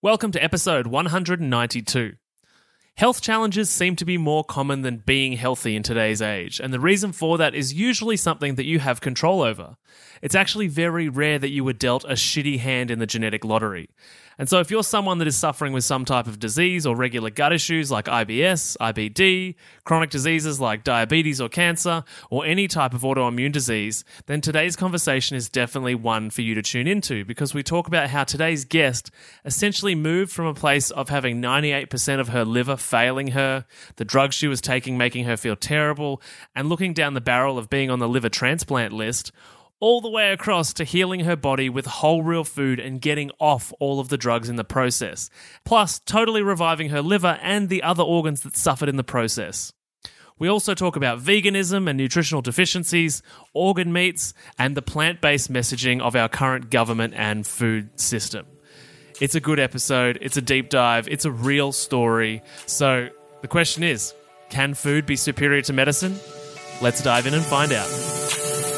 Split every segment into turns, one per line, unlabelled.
Welcome to episode 192. Health challenges seem to be more common than being healthy in today's age, and the reason for that is usually something that you have control over. It's actually very rare that you were dealt a shitty hand in the genetic lottery. And so, if you're someone that is suffering with some type of disease or regular gut issues like IBS, IBD, chronic diseases like diabetes or cancer, or any type of autoimmune disease, then today's conversation is definitely one for you to tune into because we talk about how today's guest essentially moved from a place of having 98% of her liver failing her, the drugs she was taking making her feel terrible, and looking down the barrel of being on the liver transplant list all the way across to healing her body with whole real food and getting off all of the drugs in the process, plus totally reviving her liver and the other organs that suffered in the process. We also talk about veganism and nutritional deficiencies, organ meats, and the plant based messaging of our current government and food system. It's a good episode, it's a deep dive, it's a real story. So the question is can food be superior to medicine? Let's dive in and find out.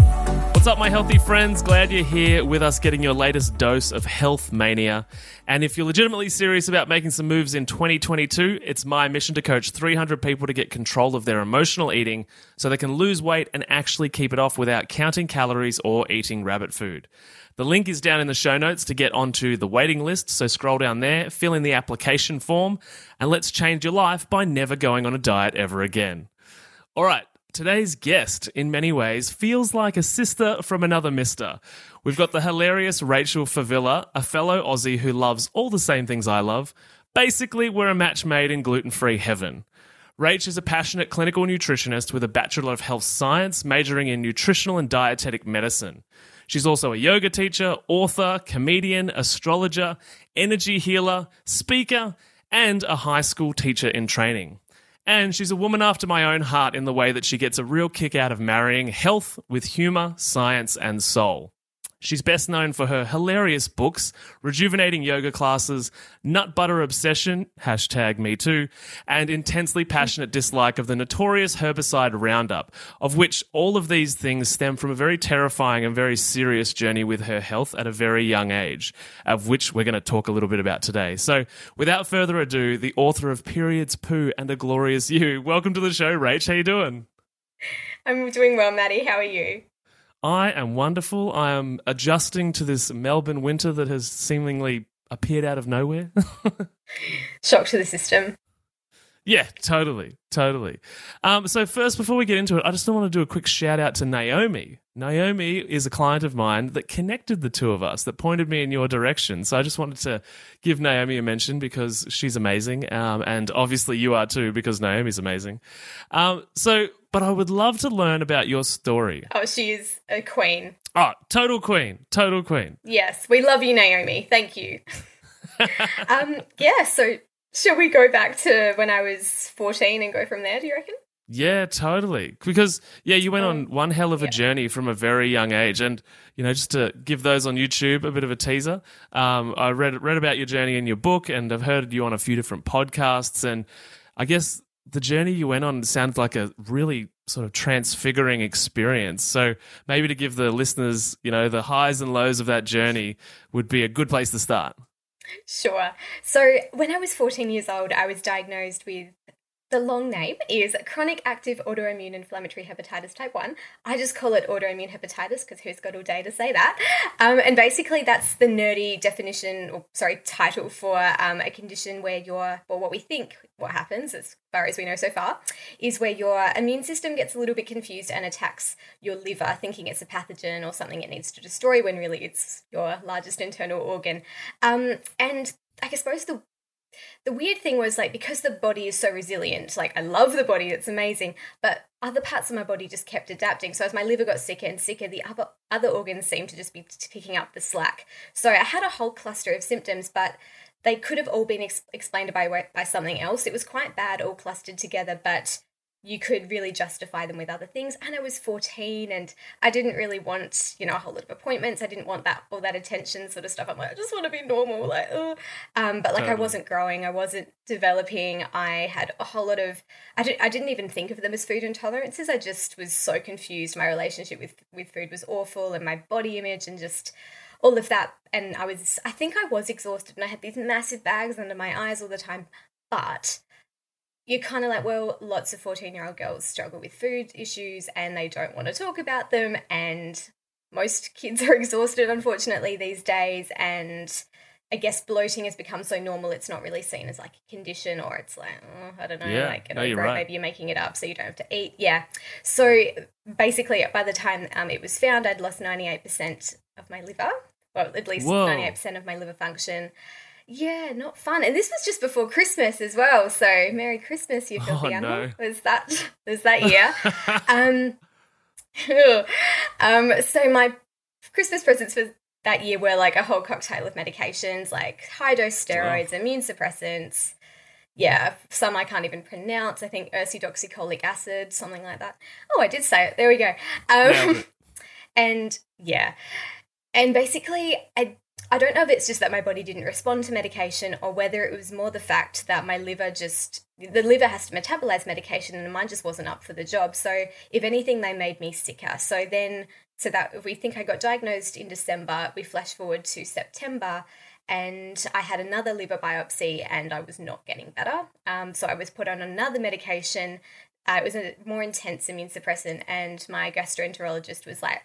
What's up, my healthy friends? Glad you're here with us getting your latest dose of health mania. And if you're legitimately serious about making some moves in 2022, it's my mission to coach 300 people to get control of their emotional eating so they can lose weight and actually keep it off without counting calories or eating rabbit food. The link is down in the show notes to get onto the waiting list, so scroll down there, fill in the application form, and let's change your life by never going on a diet ever again. All right, Today's guest, in many ways, feels like a sister from another mister. We've got the hilarious Rachel Favilla, a fellow Aussie who loves all the same things I love. Basically, we're a match made in gluten free heaven. Rach is a passionate clinical nutritionist with a Bachelor of Health Science, majoring in nutritional and dietetic medicine. She's also a yoga teacher, author, comedian, astrologer, energy healer, speaker, and a high school teacher in training. And she's a woman after my own heart in the way that she gets a real kick out of marrying health with humor, science, and soul. She's best known for her hilarious books, rejuvenating yoga classes, nut butter obsession, hashtag me too, and intensely passionate dislike of the notorious herbicide Roundup, of which all of these things stem from a very terrifying and very serious journey with her health at a very young age, of which we're going to talk a little bit about today. So, without further ado, the author of Periods Poo and a Glorious You, welcome to the show, Rach. How you doing?
I'm doing well, Maddie. How are you?
I am wonderful. I am adjusting to this Melbourne winter that has seemingly appeared out of nowhere.
Shock to the system.
Yeah, totally, totally. Um, so first, before we get into it, I just want to do a quick shout out to Naomi. Naomi is a client of mine that connected the two of us, that pointed me in your direction. So I just wanted to give Naomi a mention because she's amazing, um, and obviously you are too because Naomi's amazing. Um, so, but I would love to learn about your story.
Oh, she's a queen.
Oh, total queen, total queen.
Yes, we love you, Naomi. Thank you. um, yeah, so Shall we go back to when I was 14 and go from there, do you reckon?
Yeah, totally. Because yeah, you went on one hell of a yeah. journey from a very young age, and you know, just to give those on YouTube a bit of a teaser, um, I read read about your journey in your book, and I've heard you on a few different podcasts, and I guess the journey you went on sounds like a really sort of transfiguring experience. So maybe to give the listeners, you know, the highs and lows of that journey would be a good place to start.
Sure. So when I was 14 years old, I was diagnosed with the long name is chronic active autoimmune inflammatory hepatitis type 1. I just call it autoimmune hepatitis because who's got all day to say that? Um, and basically, that's the nerdy definition, or sorry, title for um, a condition where your, well, what we think what happens, as far as we know so far, is where your immune system gets a little bit confused and attacks your liver, thinking it's a pathogen or something it needs to destroy when really it's your largest internal organ. Um, and I suppose the the weird thing was like because the body is so resilient like i love the body it's amazing but other parts of my body just kept adapting. So as my liver got sicker and sicker the other other organs seemed to just be picking up the slack. So i had a whole cluster of symptoms but they could have all been ex- explained by by something else. It was quite bad all clustered together but you could really justify them with other things. And I was 14 and I didn't really want, you know, a whole lot of appointments. I didn't want that all that attention sort of stuff. I'm like, I just want to be normal. Like, oh. Um, but like totally. I wasn't growing, I wasn't developing. I had a whole lot of, I, did, I didn't even think of them as food intolerances. I just was so confused. My relationship with, with food was awful and my body image and just all of that. And I was, I think I was exhausted and I had these massive bags under my eyes all the time. But you're kind of like, well, lots of 14 year old girls struggle with food issues and they don't want to talk about them. And most kids are exhausted, unfortunately, these days. And I guess bloating has become so normal, it's not really seen as like a condition or it's like, oh, I don't know,
yeah,
like,
no, you're right.
maybe you're making it up so you don't have to eat. Yeah. So basically, by the time um, it was found, I'd lost 98% of my liver, well, at least Whoa. 98% of my liver function. Yeah, not fun. And this was just before Christmas as well. So Merry Christmas, you filthy oh, animal. No. Was that was that year? um, um, so my Christmas presents for that year were like a whole cocktail of medications, like high dose steroids, oh. immune suppressants. Yeah, some I can't even pronounce. I think ursodeoxycholic acid, something like that. Oh, I did say it. There we go. Um, and yeah, and basically, I I don't know if it's just that my body didn't respond to medication or whether it was more the fact that my liver just the liver has to metabolize medication and mine just wasn't up for the job. So if anything, they made me sicker. So then so that we think I got diagnosed in December, we flash forward to September and I had another liver biopsy and I was not getting better. Um, so I was put on another medication. Uh, it was a more intense immune suppressant, and my gastroenterologist was like,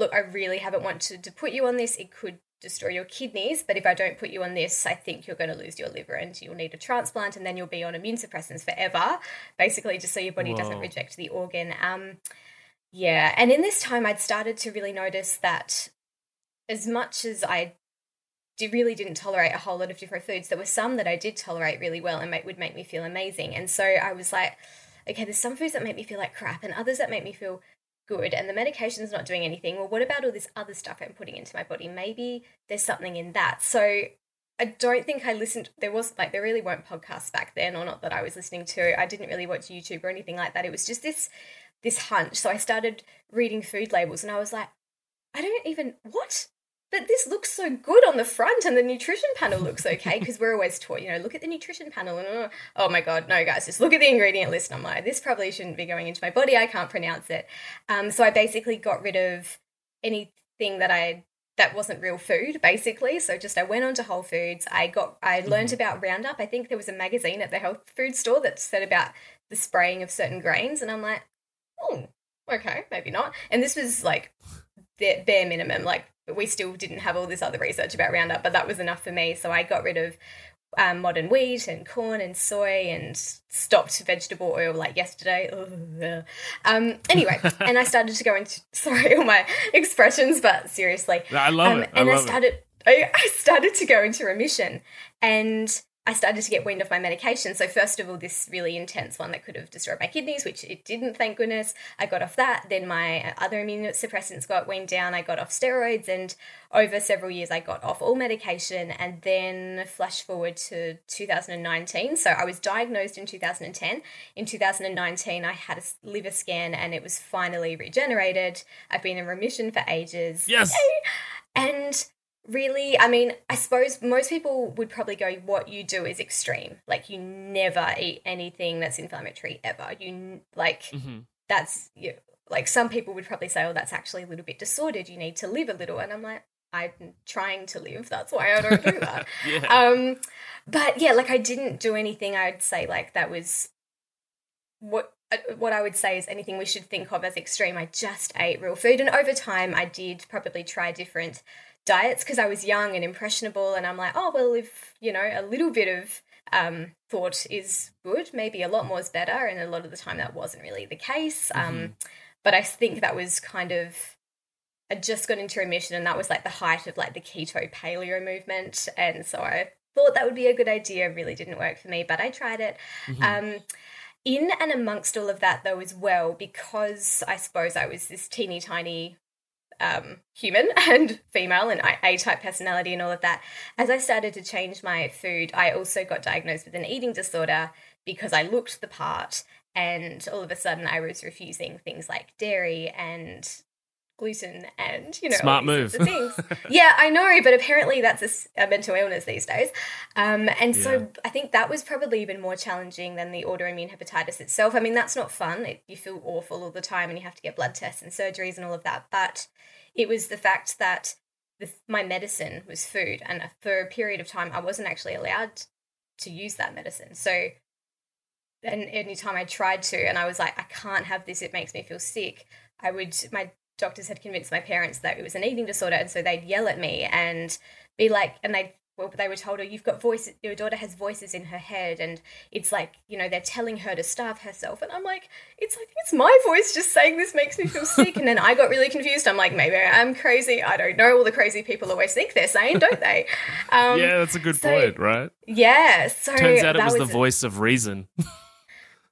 Look, I really haven't wanted to put you on this. It could destroy your kidneys, but if I don't put you on this, I think you're going to lose your liver and you'll need a transplant and then you'll be on immune suppressants forever, basically, just so your body Whoa. doesn't reject the organ. Um, yeah, and in this time, I'd started to really notice that as much as I really didn't tolerate a whole lot of different foods, there were some that I did tolerate really well and would make me feel amazing. And so I was like, okay, there's some foods that make me feel like crap and others that make me feel good and the medication's not doing anything, well, what about all this other stuff I'm putting into my body? Maybe there's something in that. So I don't think I listened. There was like there really weren't podcasts back then, or not that I was listening to. I didn't really watch YouTube or anything like that. It was just this this hunch. So I started reading food labels, and I was like, I don't even what but this looks so good on the front and the nutrition panel looks okay because we're always taught, you know, look at the nutrition panel and oh, oh, my God, no, guys, just look at the ingredient list. And I'm like, this probably shouldn't be going into my body. I can't pronounce it. Um, so I basically got rid of anything that I that wasn't real food basically so just i went on to whole foods i got i learned mm-hmm. about roundup i think there was a magazine at the health food store that said about the spraying of certain grains and i'm like oh okay maybe not and this was like the bare minimum like we still didn't have all this other research about Roundup, but that was enough for me. So I got rid of um, modern wheat and corn and soy and stopped vegetable oil like yesterday. Um, anyway, and I started to go into sorry all my expressions, but seriously,
I love um, it. I
and
I
started. I, I started to go into remission, and I started to get wind of my medication. So, first of all, this really intense one that could have destroyed my kidneys, which it didn't, thank goodness. I got off that. Then my other immunosuppressants got weaned down. I got off steroids. And over several years, I got off all medication. And then, flash forward to 2019. So, I was diagnosed in 2010. In 2019, I had a liver scan and it was finally regenerated. I've been in remission for ages.
Yes.
And really i mean i suppose most people would probably go what you do is extreme. Like you never eat anything that's inflammatory ever. You like mm-hmm. that's you like some people would probably say oh that's actually a little bit disordered. You need to live a little. And i'm like i'm trying to live. That's why i don't do that. Yeah. um but yeah like i didn't do anything i'd say like that was what uh, what I would say is anything we should think of as extreme. I just ate real food, and over time, I did probably try different diets because I was young and impressionable, and I'm like, oh well, if you know a little bit of um, thought is good, maybe a lot more is better, and a lot of the time that wasn't really the case. Um, mm-hmm. Um, but I think that was kind of I just got into remission, and that was like the height of like the keto paleo movement, and so I thought that would be a good idea. Really didn't work for me, but I tried it. Mm-hmm. Um, in and amongst all of that, though, as well, because I suppose I was this teeny tiny um, human and female and A type personality and all of that. As I started to change my food, I also got diagnosed with an eating disorder because I looked the part and all of a sudden I was refusing things like dairy and gluten and you know
smart move.
things. Yeah i know but apparently that's a, a mental illness these days. Um, and so yeah. i think that was probably even more challenging than the autoimmune hepatitis itself. I mean that's not fun. It, you feel awful all the time and you have to get blood tests and surgeries and all of that. But it was the fact that the, my medicine was food and for a period of time i wasn't actually allowed to use that medicine. So and anytime I tried to, and I was like, I can't have this, it makes me feel sick. I would, my doctors had convinced my parents that it was an eating disorder, and so they'd yell at me and be like, and they well, they were told her, you've got voices, your daughter has voices in her head, and it's like, you know, they're telling her to starve herself. And I'm like, it's like, it's my voice just saying this makes me feel sick. and then I got really confused. I'm like, maybe I'm crazy. I don't know. All the crazy people always think they're saying, don't they?
Um, yeah, that's a good so, point, right?
Yeah. So
turns out it was, was the voice of reason.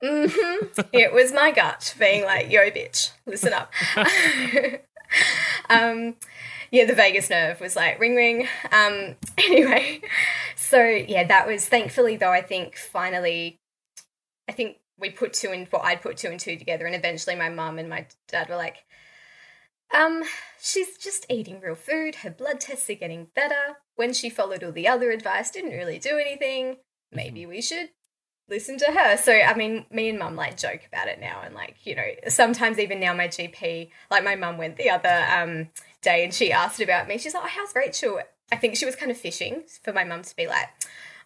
Mm-hmm. it was my gut being like, yo, bitch, listen up. um, yeah, the vagus nerve was like, ring, ring. Um, anyway, so yeah, that was thankfully, though, I think finally, I think we put two and well, I'd put two and two together, and eventually my mum and my dad were like, um, she's just eating real food. Her blood tests are getting better. When she followed all the other advice, didn't really do anything. Maybe we should listen to her. So I mean, me and mum like joke about it now, and like you know, sometimes even now my GP, like my mum went the other um, day and she asked about me. She's like, "Oh, how's Rachel?" I think she was kind of fishing for my mum to be like.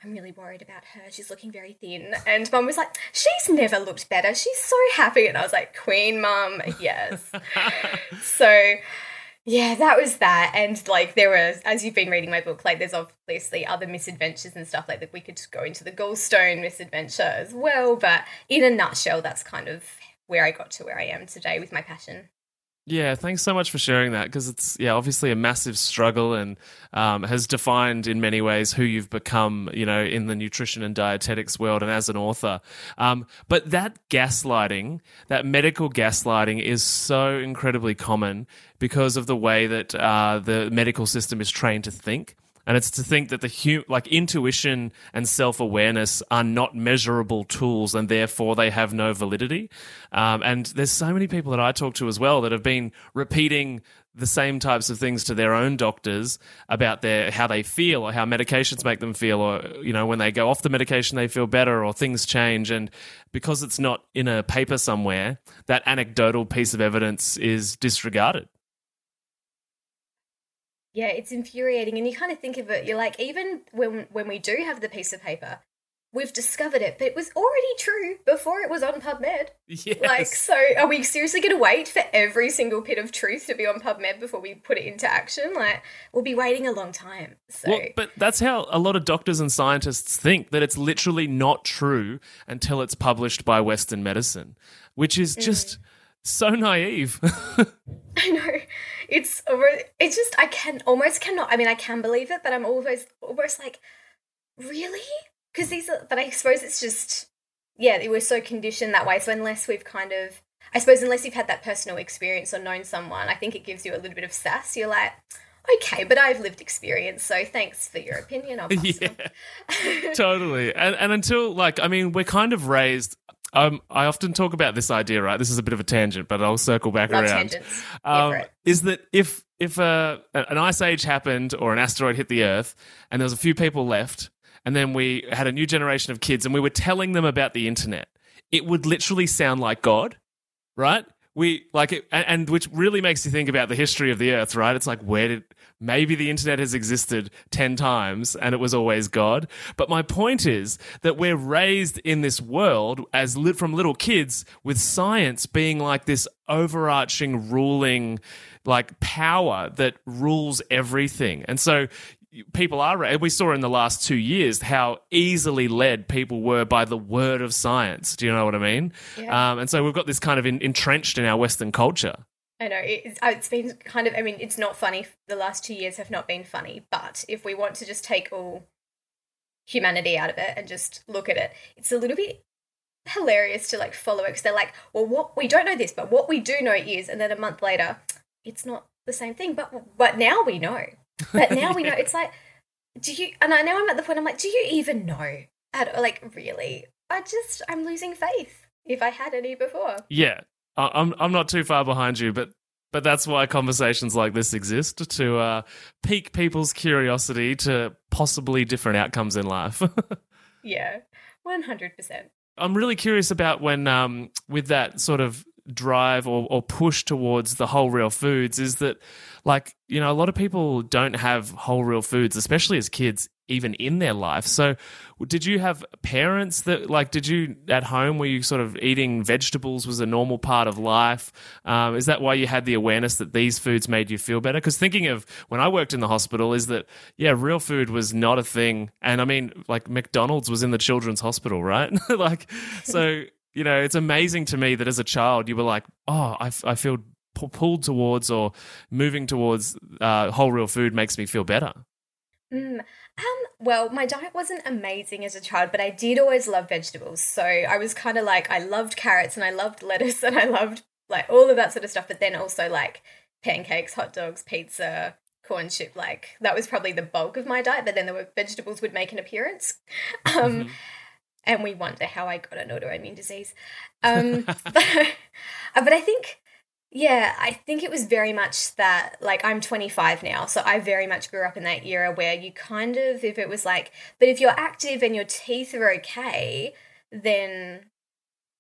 I'm really worried about her. She's looking very thin. And mum was like, She's never looked better. She's so happy. And I was like, Queen mum, yes. so yeah, that was that. And like there was, as you've been reading my book, like there's obviously other misadventures and stuff like that. We could go into the gallstone misadventure as well. But in a nutshell, that's kind of where I got to where I am today with my passion.
Yeah, thanks so much for sharing that because it's yeah obviously a massive struggle and um, has defined in many ways who you've become you know in the nutrition and dietetics world and as an author. Um, but that gaslighting, that medical gaslighting, is so incredibly common because of the way that uh, the medical system is trained to think. And it's to think that the like intuition and self awareness are not measurable tools, and therefore they have no validity. Um, and there's so many people that I talk to as well that have been repeating the same types of things to their own doctors about their how they feel or how medications make them feel, or you know when they go off the medication they feel better or things change. And because it's not in a paper somewhere, that anecdotal piece of evidence is disregarded
yeah, it's infuriating. And you kind of think of it, you're like, even when when we do have the piece of paper, we've discovered it, but it was already true before it was on PubMed.
Yes.
Like, so are we seriously going to wait for every single bit of truth to be on PubMed before we put it into action? Like, we'll be waiting a long time. So.
Well, but that's how a lot of doctors and scientists think that it's literally not true until it's published by Western medicine, which is just. Mm so naive.
I know. It's it's just I can almost cannot. I mean, I can believe it, but I'm always almost like, really? Because these are. But I suppose it's just yeah. We're so conditioned that way. So unless we've kind of, I suppose, unless you've had that personal experience or known someone, I think it gives you a little bit of sass. You're like. Okay, but I've lived experience, so thanks for your opinion. I'll yeah,
totally. And and until like, I mean, we're kind of raised um, I often talk about this idea, right? This is a bit of a tangent, but I'll circle back
Love
around. Um, is that if if a, an ice age happened or an asteroid hit the Earth and there was a few people left, and then we had a new generation of kids and we were telling them about the internet, it would literally sound like God, right? We like it, and, and which really makes you think about the history of the Earth, right? It's like where did Maybe the internet has existed 10 times and it was always God. But my point is that we're raised in this world as li- from little kids with science being like this overarching ruling like power that rules everything. And so people are we saw in the last 2 years how easily led people were by the word of science. Do you know what I mean? Yeah. Um, and so we've got this kind of in, entrenched in our western culture.
I know it's, uh, it's been kind of. I mean, it's not funny. The last two years have not been funny. But if we want to just take all humanity out of it and just look at it, it's a little bit hilarious to like follow it because they're like, well, what we don't know this, but what we do know is, and then a month later, it's not the same thing. But but now we know. But now we know. It's like, do you? And I know I'm at the point. I'm like, do you even know? At like really? I just I'm losing faith. if I had any before.
Yeah, I- I'm I'm not too far behind you, but but that's why conversations like this exist to uh, pique people's curiosity to possibly different outcomes in life.
Yeah, 100%.
I'm really curious about when, um, with that sort of drive or, or push towards the whole real foods, is that like, you know, a lot of people don't have whole real foods, especially as kids, even in their life. So, did you have parents that, like, did you at home, were you sort of eating vegetables was a normal part of life? Um, is that why you had the awareness that these foods made you feel better? Because thinking of when I worked in the hospital, is that, yeah, real food was not a thing. And I mean, like, McDonald's was in the children's hospital, right? like, so, you know, it's amazing to me that as a child, you were like, oh, I, I feel pu- pulled towards or moving towards uh, whole real food makes me feel better.
Mm, um, well, my diet wasn't amazing as a child, but I did always love vegetables. So I was kind of like, I loved carrots and I loved lettuce and I loved like all of that sort of stuff. But then also like pancakes, hot dogs, pizza, corn chip. Like that was probably the bulk of my diet. But then the vegetables would make an appearance. Um, And we wonder how I got an autoimmune disease. Um, but, but I think yeah, I think it was very much that, like, I'm 25 now, so I very much grew up in that era where you kind of, if it was like, but if you're active and your teeth are okay, then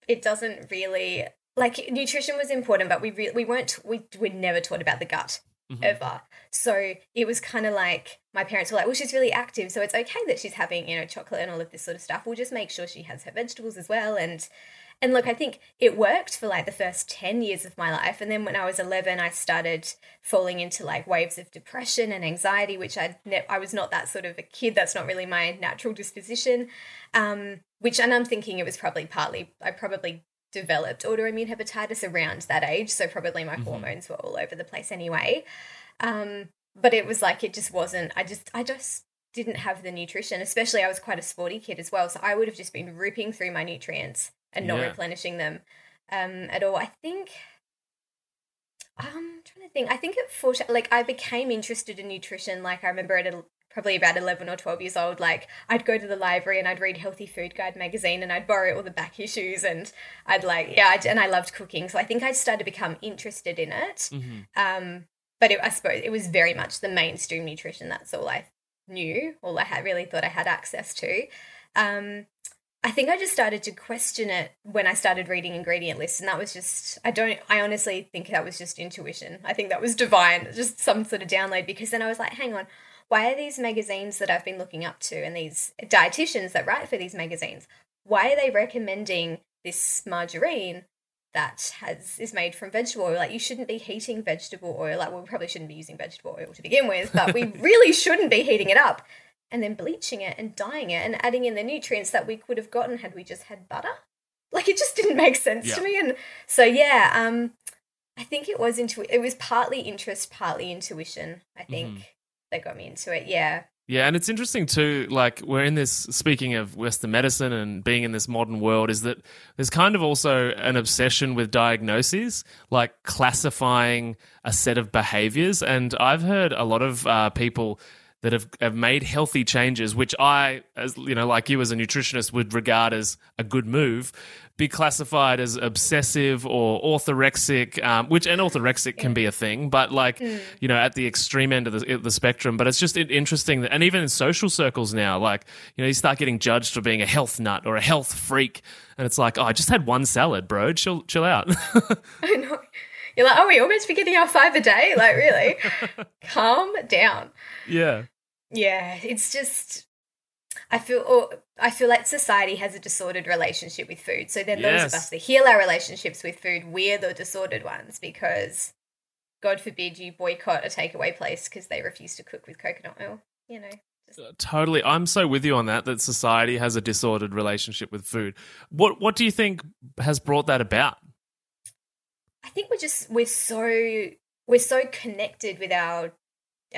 it doesn't really, like, nutrition was important, but we re- we weren't, we we never taught about the gut
Mhm.
ever. So it was kind of like, my parents were like, well, she's really active, so it's okay that she's having, you know, chocolate and all of this sort of stuff. We'll just make sure she has her vegetables as well. And, and look, I think it worked for like the first 10 years of my life. And then when I was 11, I started falling into like waves of depression and anxiety, which I ne- I was not that sort of a kid. That's not really my natural disposition. Um, which, and I'm thinking it was probably partly, I probably developed autoimmune hepatitis around that age. So probably my
Mhm.
hormones were all over the place anyway. Um, but it was like, it just wasn't, I just, I just, didn't have the nutrition especially i was quite a sporty kid as well so i would have just been ripping through my nutrients and not
Yeah.
replenishing them um, at all. I think. um, I'm trying to think. I think at four, like I became interested in nutrition. Like I remember at a, probably about eleven or twelve years old. Like I'd go to the library and I'd read Healthy Food Guide magazine and I'd borrow all the back issues and I'd like yeah, I'd, and I loved cooking. So I think I started to become interested in it.
Mhm.
Um, but it, I suppose it was very much the mainstream nutrition. That's all I knew, all I had really thought I had access to. Um, I think I just started to question it when I started reading ingredient lists, and that was just I don't I honestly think that was just intuition. I think that was divine, just some sort of download. Because then I was like, hang on, why are these magazines that I've been looking up to and these dietitians that write for these magazines, why are they recommending this margarine that has is made from vegetable oil? Like you shouldn't be heating vegetable oil. Like well, we probably shouldn't be using vegetable oil to begin with, but we really shouldn't be heating it up and then bleaching it and dyeing it and adding in the nutrients that we could have gotten had we just had butter. Like it just didn't make sense
Yeah.
to me. And so yeah, um, I think it was intu- It was partly interest, partly intuition. I think
Mhm.
that got me into it. Yeah.
Yeah, and it's interesting too. Like we're in this. Speaking of Western medicine and being in this modern world, is that there's kind of also an obsession with diagnoses, like classifying a set of behaviors. And I've heard a lot of uh, people that have, have made healthy changes, which I, as you know, like you as a nutritionist, would regard as a good move, be classified as obsessive or orthorexic, um, which and orthorexic can be a thing, but like you know, at the extreme end of the, the spectrum. But it's just interesting that, and even in social circles now, like you know, you start getting judged for being a health nut or a health freak, and it's like, oh, I just had one salad, bro. Chill, chill out.
I know. You're like, oh, we almost be getting our five a day? Like, really? Calm down.
yeah.
Yeah, it's just I feel or I feel like society has a disordered relationship with food. So then those of us that heal our relationships with food, we're the disordered ones because God forbid you boycott a takeaway place because they refuse to cook with coconut oil. You know. Just,
Totally. I'm so with you on that that society has a disordered relationship with food. What what do you think has brought that about?
I think we're just we're so we're so connected with our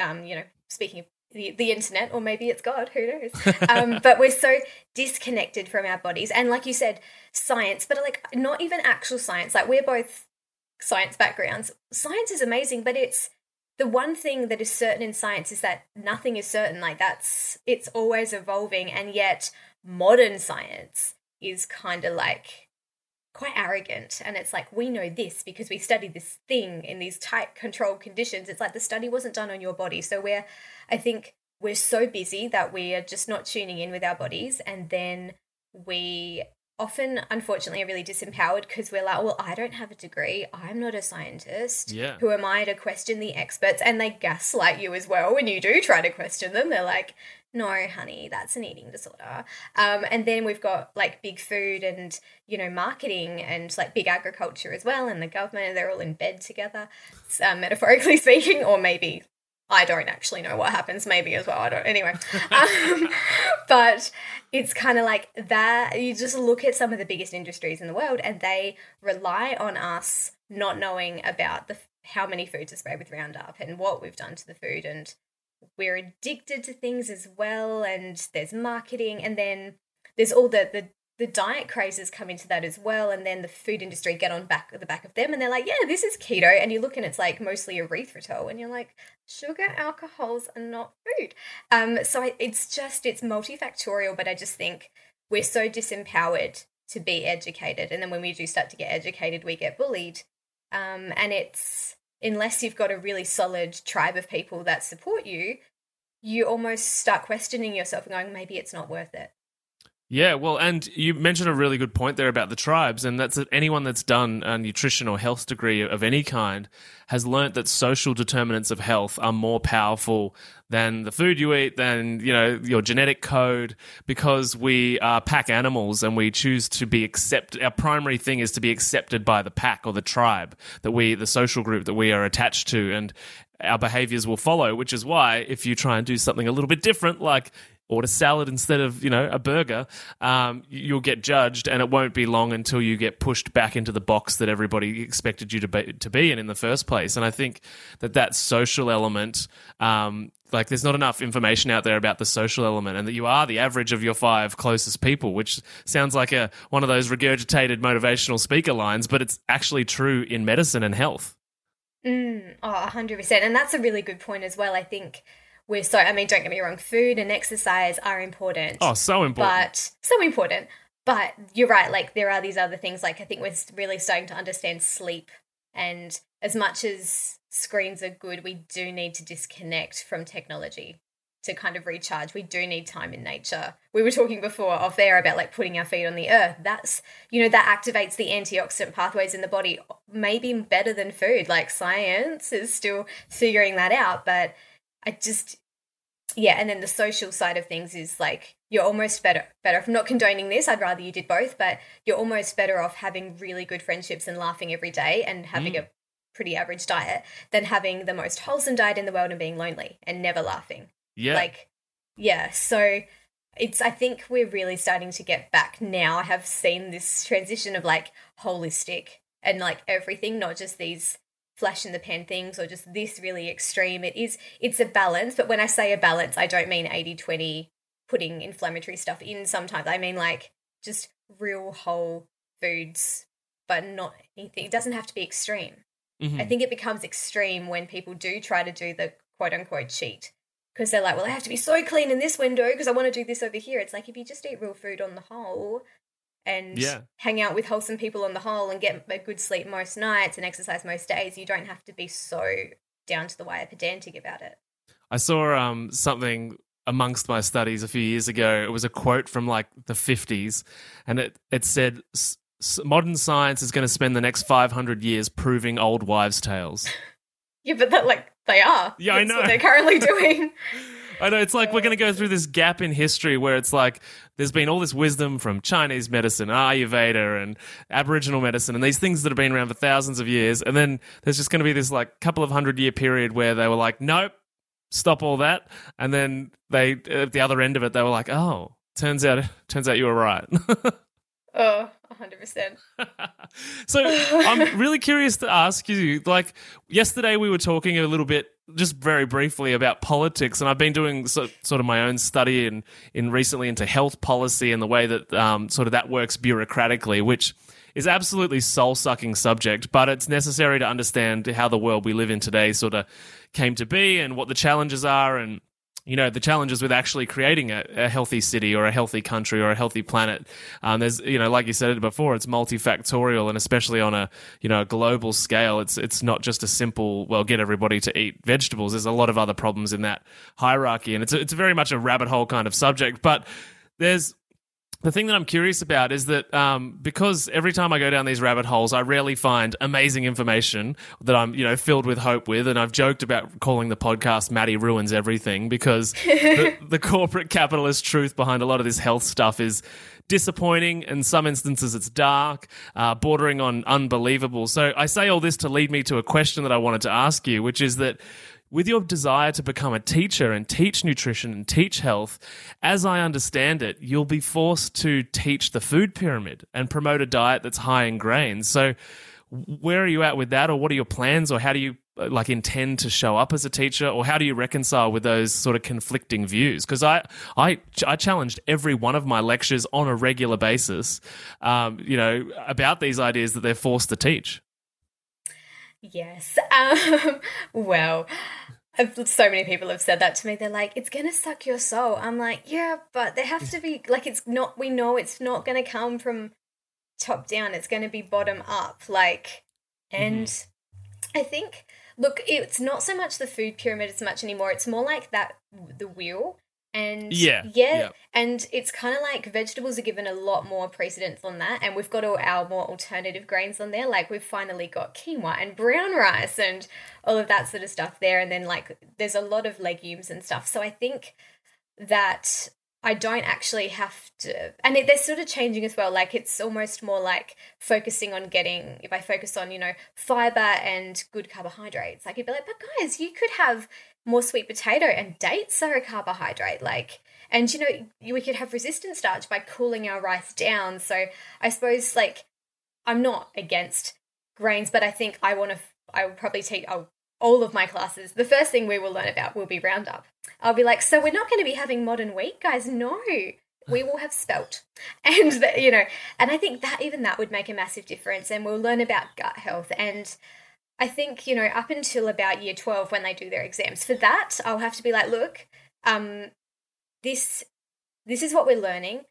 um, you know, speaking of the, the internet or maybe it's God, who knows? um, but we're so disconnected from our bodies. And like you said science but like not even actual science. Like we're both science backgrounds. Science is amazing but it's the one thing that is certain in science is that nothing is certain. Like that's it's always evolving and yet modern science is kind of like quite arrogant. And it's like we know this because we studied this thing in these tight controlled conditions. It's like the study wasn't done on your body. So we're i think we're so busy that we are just not tuning in with our bodies. And then we often unfortunately are really disempowered because we're like well i don't have a degree. I'm not a scientist.
Yeah.
who am i to question the experts? And they gaslight you as well when you do try to question them. They're like no honey that's an eating disorder um, and then we've got like big food and you know marketing and like big agriculture as well and the government they're all in bed together um, metaphorically speaking or maybe I don't actually know what happens, maybe as well. I don't. Anyway, um, but it's kind of like that. You just look at some of the biggest industries in the world, and they rely on us not knowing about the how many foods are sprayed with Roundup and what we've done to the food, and we're addicted to things as well. And there's marketing, and then there's all the the the diet crazes come into that as well, and then the food industry get on back at the back of them, and they're like, "Yeah, this is keto," and you look and it's like mostly erythritol, and you're like, "Sugar, alcohols, are not food." Um, so it's just it's multifactorial, but I just think we're so disempowered to be educated, and then when we do start to get educated, we get bullied, um, and it's unless you've got a really solid tribe of people that support you, you almost start questioning yourself and going, maybe it's not worth it.
Yeah, well, and you mentioned a really good point there about the tribes, and that's that anyone that's done a nutrition or health degree of any kind has learnt that social determinants of health are more powerful than the food you eat, than you know your genetic code, because we are pack animals and we choose to be accepted. Our primary thing is to be accepted by the pack or the tribe that we, the social group that we are attached to, and our behaviors will follow. Which is why if you try and do something a little bit different, like order salad instead of you know a burger um, you'll get judged and it won't be long until you get pushed back into the box that everybody expected you to be, to be in in the first place and i think that that social element um, like there's not enough information out there about the social element and that you are the average of your five closest people which sounds like a one of those regurgitated motivational speaker lines but it's actually true in medicine and health
Mm, oh, 100%. And that's a really good point as well. I think we're so, I mean, don't get me wrong, food and exercise are important.
oh so important
but so important. But you're right, like there are these other things. Like I think we're really starting to understand sleep. And as much as screens are good, we do need to disconnect from technology to kind of recharge. We do need time in nature. We were talking before off air about like putting our feet on the earth. That's, you know, that activates the antioxidant pathways in the body, maybe better than food. Like science is still figuring that out. But I just, yeah. And then the social side of things is like, you're almost better, better. I'm not condoning this. I'd rather you did both, but you're almost better off having really good friendships and laughing every day and having mm. a pretty average diet than having the most wholesome diet in the world and being lonely and never laughing.
yeah
Like, yeah. So it's, I think we're really starting to get back now. I have seen this transition of like holistic and like everything, not just these flash in the pan things or just this really extreme. It is, it's a balance. But when I say a balance, I don't mean 80 20 putting inflammatory stuff in sometimes. I mean like just real whole foods, but not anything. It doesn't have to be extreme.
Mhm.
I think it becomes extreme when people do try to do the quote unquote cheat because they're like, well, I have to be so clean in this window because I want to do this over here. It's like if you just eat real food on the whole and
Yeah.
hang out with wholesome people on the whole and get a good sleep most nights and exercise most days, you don't have to be so down to the wire pedantic about it.
I saw um, something amongst my studies a few years ago. It was a quote from like the 50s, and it, it said, "S- s- Modern science is going to spend the next 500 years proving old wives' tales.
Yeah, but that like they are.
Yeah, I know.
what they're currently doing.
I know it's like we're going to go through this gap in history where it's like there's been all this wisdom from Chinese medicine, Ayurveda, and Aboriginal medicine, and these things that have been around for thousands of years. And then there's just going to be this like couple of hundred year period where they were like, nope, stop all that. And then they, at the other end of it, they were like, oh, turns out, turns out you were right.
oh, 100%.
so I'm really curious to ask you. Like yesterday, we were talking a little bit, just very briefly, about politics, and I've been doing so, sort of my own study in in recently into health policy and the way that um, sort of that works bureaucratically, which is absolutely soul sucking subject, but it's necessary to understand how the world we live in today sort of came to be and what the challenges are and you know the challenges with actually creating a, a, healthy city or a healthy country or a healthy planet. Um, there's you know like you said it before it's multifactorial and especially on a you know a global scale it's it's not just a simple well get everybody to eat vegetables. There's a lot of other problems in that hierarchy and it's it's very much a rabbit hole kind of subject but there's the thing that I'm curious about is that um, because every time I go down these rabbit holes, I rarely find amazing information that I'm, you know, filled with hope with. And I've joked about calling the podcast "Maddie ruins everything" because the, the corporate capitalist truth behind a lot of this health stuff is disappointing. In some instances, it's dark, uh, bordering on unbelievable. So I say all this to lead me to a question that I wanted to ask you, which is that with your desire to become a teacher and teach nutrition and teach health, as I understand it, you'll be forced to teach the food pyramid and promote a diet that's high in grains. So, where are you at with that, or what are your plans, or how do you uh, like intend to show up as a teacher, or how do you reconcile with those sort of conflicting views? Because I, I, I challenged every one of my lectures on a regular basis, um, you know, about these ideas that they're forced to teach.
Yes. Um, well, so many people have said that to me. They're like, it's going to suck your soul. I'm like, yeah, but there has to be, like, it's not, we know it's not going to come from top down. It's going to be bottom up. Like, and mm-hmm. I think, look, it's not so much the food pyramid as much anymore. It's more like that, the wheel. And
yeah,
yeah, yeah. and it's kind of like vegetables are given a lot more precedence on that, and we've got all our more alternative grains on there. Like we've finally got quinoa and brown rice and all of that sort of stuff there, and then like there's a lot of legumes and stuff. So I think that I don't actually have to, and it, they're sort of changing as well. Like it's almost more like focusing on getting. If I focus on you know fiber and good carbohydrates, like you'd be like, but guys, you could have more sweet potato and dates are a carbohydrate like and you know we could have resistant starch by cooling our rice down so i suppose like i'm not against grains but i think i want to i will probably take oh, all of my classes the first thing we will learn about will be roundup. I'll be like so we're not going to be having modern wheat guys? No. We will have spelt. And the, you know and i think that even that would make a massive difference and we'll learn about gut health. And I think, you know, up until about year 12 when they do their exams, for that, I'll have to be like, look, um, this this is what we're learning.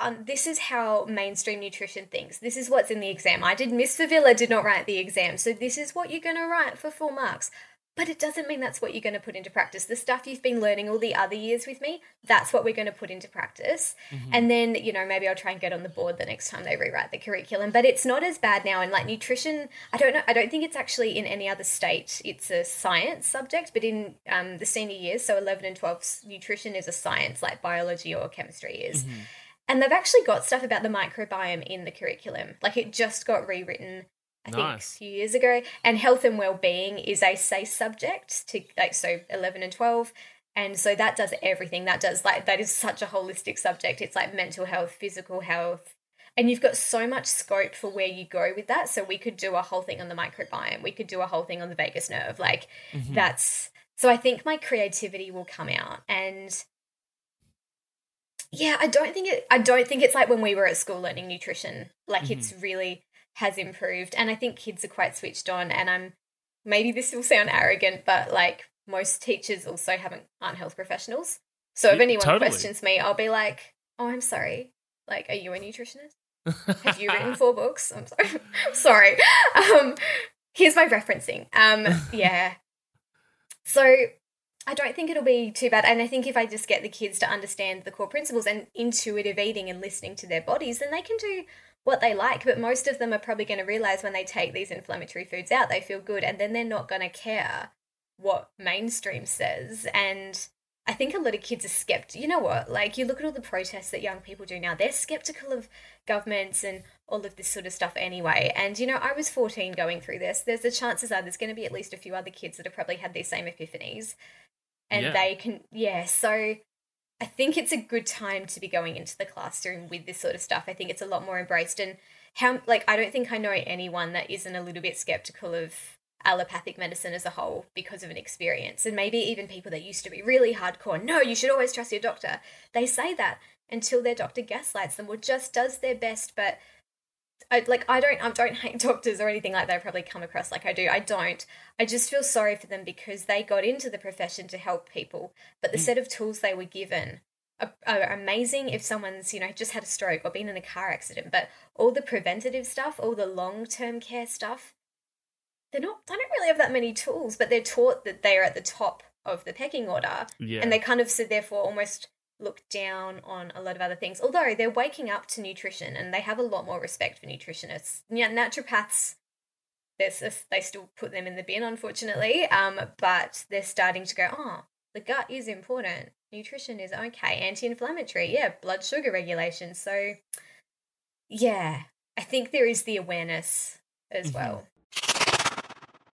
Um, this is how mainstream nutrition thinks. This is what's in the exam. I did Miss Favilla did not write the exam, so this is what you're going to write for full marks. But it doesn't mean that's what you're going to put into practice. The stuff you've been learning all the other years with me, that's what we're going to put into practice. Mm-hmm. And then, you know, maybe I'll try and get on the board the next time they rewrite the curriculum. But it's not as bad now. And like nutrition, I don't know, I don't think it's actually in any other state. It's a science subject, but in um, the senior years, so 11 and 12, nutrition is a science like biology or chemistry is. Mm-hmm. And they've actually got stuff about the microbiome in the curriculum. Like it just got rewritten I nice. think a few years ago. And health and well-being is a safe subject to like so 11 and 12 and so that does everything that does like that is such a holistic subject it's like mental health physical health and you've got so much scope for where you go with that so we could do a whole thing on the microbiome we could do a whole thing on the vagus nerve like mm-hmm. that's so i think my creativity will come out and yeah i don't think it i don't think it's like when we were at school learning nutrition like mm-hmm. it's really has improved and i think kids are quite switched on and i'm maybe this will sound arrogant but like most teachers also haven't aren't health professionals. So if anyone totally. questions me i'll be like oh i'm sorry. Like are you a nutritionist? Have you written four books? I'm sorry sorry. Um here's my referencing. Um yeah. So I don't think it'll be too bad. And I think if I just get the kids to understand the core principles and intuitive eating and listening to their bodies, then they can do what they like, but most of them are probably going to realize when they take these inflammatory foods out, they feel good, and then they're not going to care what mainstream says. And I think a lot of kids are skeptical. You know what? Like, you look at all the protests that young people do now, they're skeptical of governments and all of this sort of stuff anyway. And, you know, I was 14 going through this. There's the chances are there's going to be at least a few other kids that have probably had these same epiphanies. And yeah. they can, yeah. So I think it's a good time to be going into the classroom with this sort of stuff. I think it's a lot more embraced and how like I don't think I know anyone that isn't a little bit skeptical of allopathic medicine as a whole because of an experience. And maybe even people that used to be really hardcore, no, you should always trust your doctor. They say that until their doctor gaslights them or just does their best, but I, like I don't I don't hate doctors or anything like that. I probably come across like I do. I don't. I just feel sorry for them because they got into the profession to help people, but the mm. set of tools they were given are, are, amazing if someone's you know just had a stroke or been in a car accident. But all the preventative stuff, all the long term care stuff, they're not. They don't really have that many tools, but they're taught that they are at the top of the pecking order,
yeah.
and they kind of so therefore almost look down on a lot of other things. Although they're waking up to nutrition and they have a lot more respect for nutritionists. Yeah, naturopaths, they still put them in the bin, unfortunately. Um, but they're starting to go, oh, the gut is important. Nutrition is okay. Anti-inflammatory, yeah. Blood sugar regulation. So, yeah, I think there is the awareness as mm-hmm. well.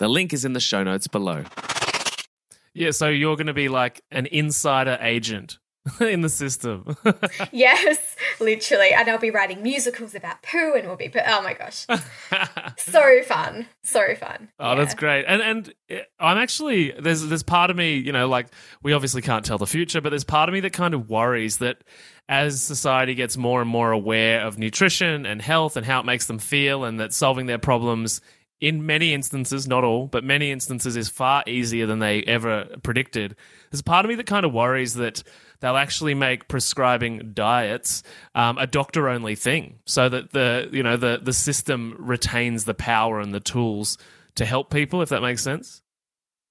The link is in the show notes below. Yeah, so you're going to be like an insider agent in the system.
yes, literally. And I'll be writing musicals about poo and we'll be oh my gosh. so fun. So fun.
Oh, yeah. that's great. And and eh, I'm actually there's there's part of me, you know, like we obviously can't tell the future, but there's part of me that kind of worries that as society gets more and more aware of nutrition and health and how it makes them feel and that solving their problems in many instances, not all, but many instances, is far easier than they ever predicted. There's a part of me that kind of worries that they'll actually make prescribing diets um, a doctor-only thing, so that the you know the the system retains the power and the tools to help people. If that makes sense.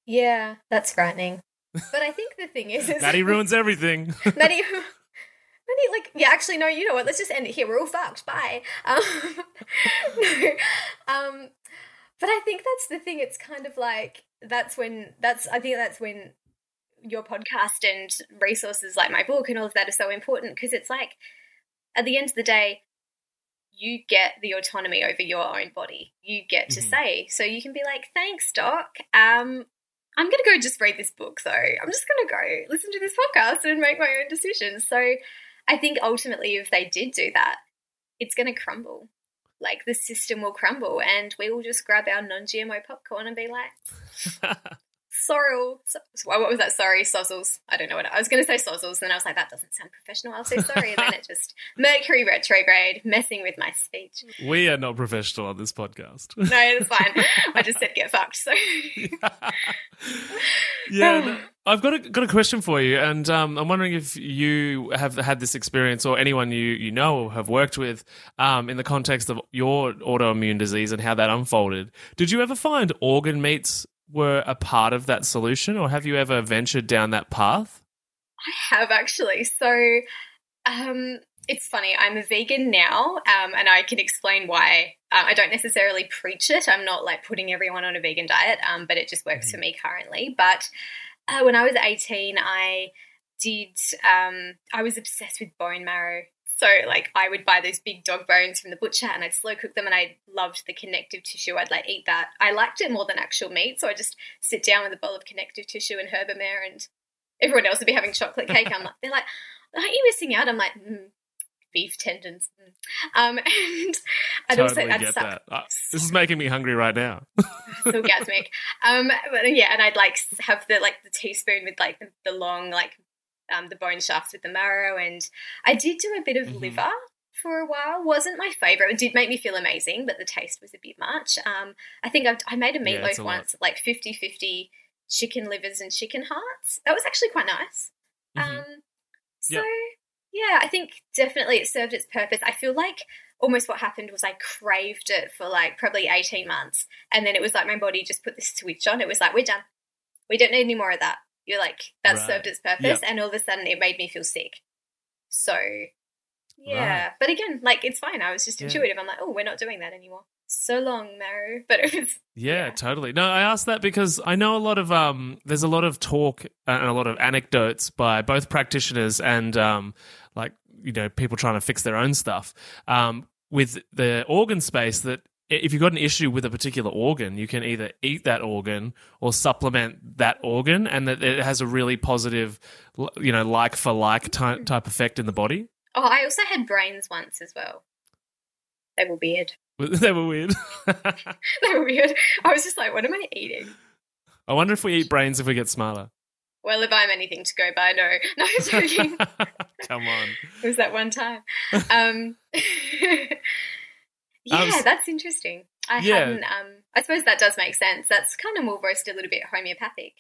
Yeah, that's frightening. But I think the thing is, is
Maddie ruins everything.
Maddie. Maddie, like, yeah, actually, no, you know what? Let's just end it here. We're all fucked. Bye. Um, no, um, but I think that's the thing. It's kind of like that's when that's I think that's when your podcast and resources like my book and all of that are so important because it's like at the end of the day you get the autonomy over your own body you get to mm-hmm. say so you can be like thanks doc um i'm gonna go just read this book though i'm just gonna go listen to this podcast and make my own decisions so i think ultimately if they did do that it's gonna crumble like the system will crumble and we will just grab our non-GMO popcorn and be like, sorry, so, what was that? Sorry, sozzles. I don't know what I was going to say sozzles. And then I was like, that doesn't sound professional. I'll say sorry. and then it just Mercury retrograde, messing with my speech.
We are not professional on this podcast.
no, it's fine. I just said get fucked. So
yeah, no, I've got a got a question for you, and um, I'm wondering if you have had this experience or anyone you you know or have worked with um, in the context of your autoimmune disease and how that unfolded. Did you ever find organ meats were a part of that solution, or have you ever ventured down that path?
I have actually. So, um, it's funny. I'm a vegan now, um, and I can explain why. Uh, I don't necessarily preach it. I'm not like putting everyone on a vegan diet, um, but it just works mm-hmm. for me currently. But uh, when I was 18, I did. Um, I was obsessed with bone marrow so like I would buy those big dog bones from the butcher and I'd slow cook them and I loved the connective tissue. I'd like eat that. I liked it more than actual meat, so I just sit down with a bowl of connective tissue and herbamare and everyone else would be having chocolate cake. I'm like, they're like, aren't you missing out? I'm like, mm, beef tendons. Mm. Um, and
I'd totally also get that. Uh, this is making me hungry right now.
so orgasmic. Um, but yeah, and I'd like have the like the teaspoon with like the, the long like um, the bone shafts with the marrow, and I did do a bit of
Mhm.
liver for a while. wasn't my favorite. It did make me feel amazing, but the taste was a bit much. Um, I think I've, I made a
Yeah,
meatloaf
lot.
once, like 50-50 chicken livers and chicken hearts. That was actually quite nice.
Mhm.
Um, so
Yep.
yeah, I think definitely it served its purpose. I feel like almost what happened was I craved it for like probably 18 months. And then it was like my body just put this switch on. It was like, we're done. We don't need any more of that. You're like, that
Right.
served its purpose. And all of a sudden it made me feel sick. So yeah.
Right.
But again, like it's fine. I was just
Yeah.
intuitive. I'm like, oh, we're not doing that anymore. So long, Maru. But it was
Yeah,
Yeah.
totally. No, I asked that because I know a lot of um there's a lot of talk and a lot of anecdotes by both practitioners and um like you know people trying to fix their own stuff um with the organ space that if you've got an issue with a particular organ, you can either eat that organ or supplement that organ, and that it has a really positive, you know, like for like ty- type effect in the body.
Oh, I also had brains once as well. They were weird.
they were weird.
They were weird. I was just like, what am I eating?
I wonder if we eat brains if we get smarter.
Well, if I'm anything to go by, no. No, joking.
Come on.
it was that one time. Um, yeah,
was-
that's interesting. I
Yeah.
hadn't. Um, I suppose that does make sense. That's kind of more roast a little bit homeopathic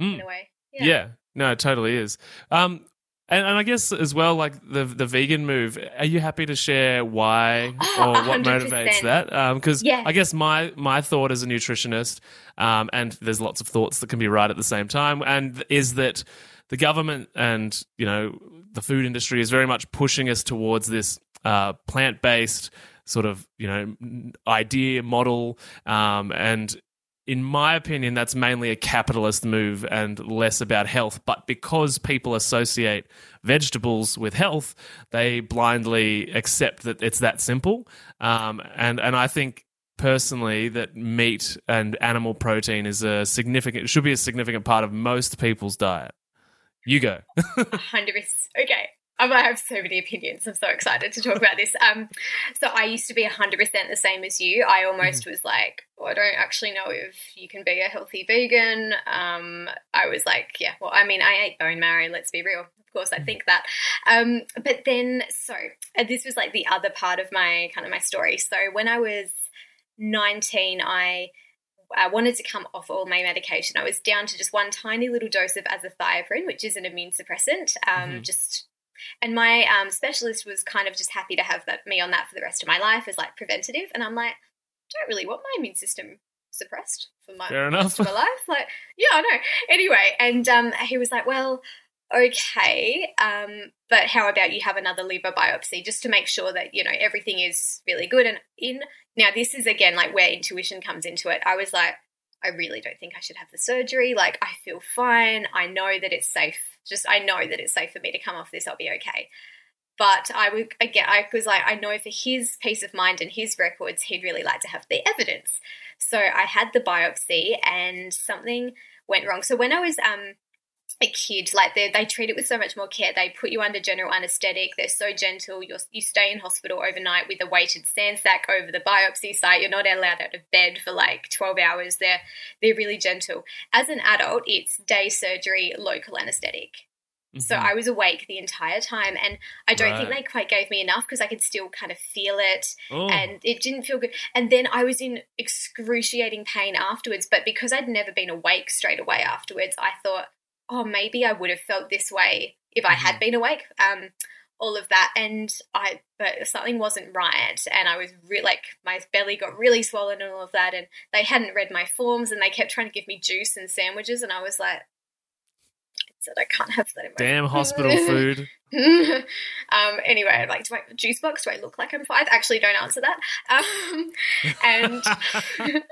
Mm.
in a way.
Yeah. no, it totally is. Um, and, and I guess as well, like the the vegan move. Are you happy to share why
Oh,
or what
100%.
motivates that? Because
Yes.
I guess my my thought as a nutritionist, um, and there's lots of thoughts that can be right at the same time, and is that the government and you know the food industry is very much pushing us towards this uh, plant based sort of you know idea model, um, and in my opinion, that's mainly a capitalist move and less about health. But because people associate vegetables with health, they blindly accept that it's that simple. Um, and and I think personally that meat and animal protein is a significant should be a significant part of most people's diet. You go.
Hundred percent. Okay. I have so many opinions. I'm so excited to talk about this. Um, so I used to be hundred percent the same as you. I almost was like, well, I don't actually know if you can be a healthy vegan. Um, I was like, yeah, well, I mean, I ate bone marrow. Let's be real. Of course, I think that. Um, but then, so this was like the other part of my kind of my story. So when I was 19, I I wanted to come off all my medication. I was down to just one tiny little dose of azathioprine, which is an immune suppressant. Um,
Mhm.
Just and my um, specialist was kind of just happy to have that, me on that for the rest of my life as like preventative. And I'm like, don't really want my immune system suppressed for my
Fair enough.
rest of my life. Like, yeah, I know. Anyway, and um, he was like, well, okay, um, but how about you have another liver biopsy just to make sure that you know everything is really good and in. Now, this is again like where intuition comes into it. I was like, I really don't think I should have the surgery. Like, I feel fine. I know that it's safe. Just, I know that it's safe for me to come off this. I'll be okay. But I would, again, I was like, I know for his peace of mind and his records, he'd really like to have the evidence. So I had the biopsy and something went wrong. So when I was, um, a kid, like they they treat it with so much more care. They put you under general anesthetic. They're so gentle. You you stay in hospital overnight with a weighted sand sack over the biopsy site. You're not allowed out of bed for like twelve hours. They're they're really gentle. As an adult, it's day surgery, local anesthetic. So
Mhm.
I was awake the entire time, and I don't think they quite gave me enough because I could still kind of feel it
Oh.
and it didn't feel good. And then I was in excruciating pain afterwards. But because I'd never been awake straight away afterwards, I thought, oh, maybe I would have felt this way if I had been awake. Um, all of that, and I, but something wasn't right, and I was re- like, my belly got really swollen and all of that, and they hadn't read my forms, and they kept trying to give me juice and sandwiches, and I was like. I said I can't have that in my
Damn hospital food.
um, anyway, like, do I have a juice box? Do I look like I'm five? Actually, don't answer that. Um, and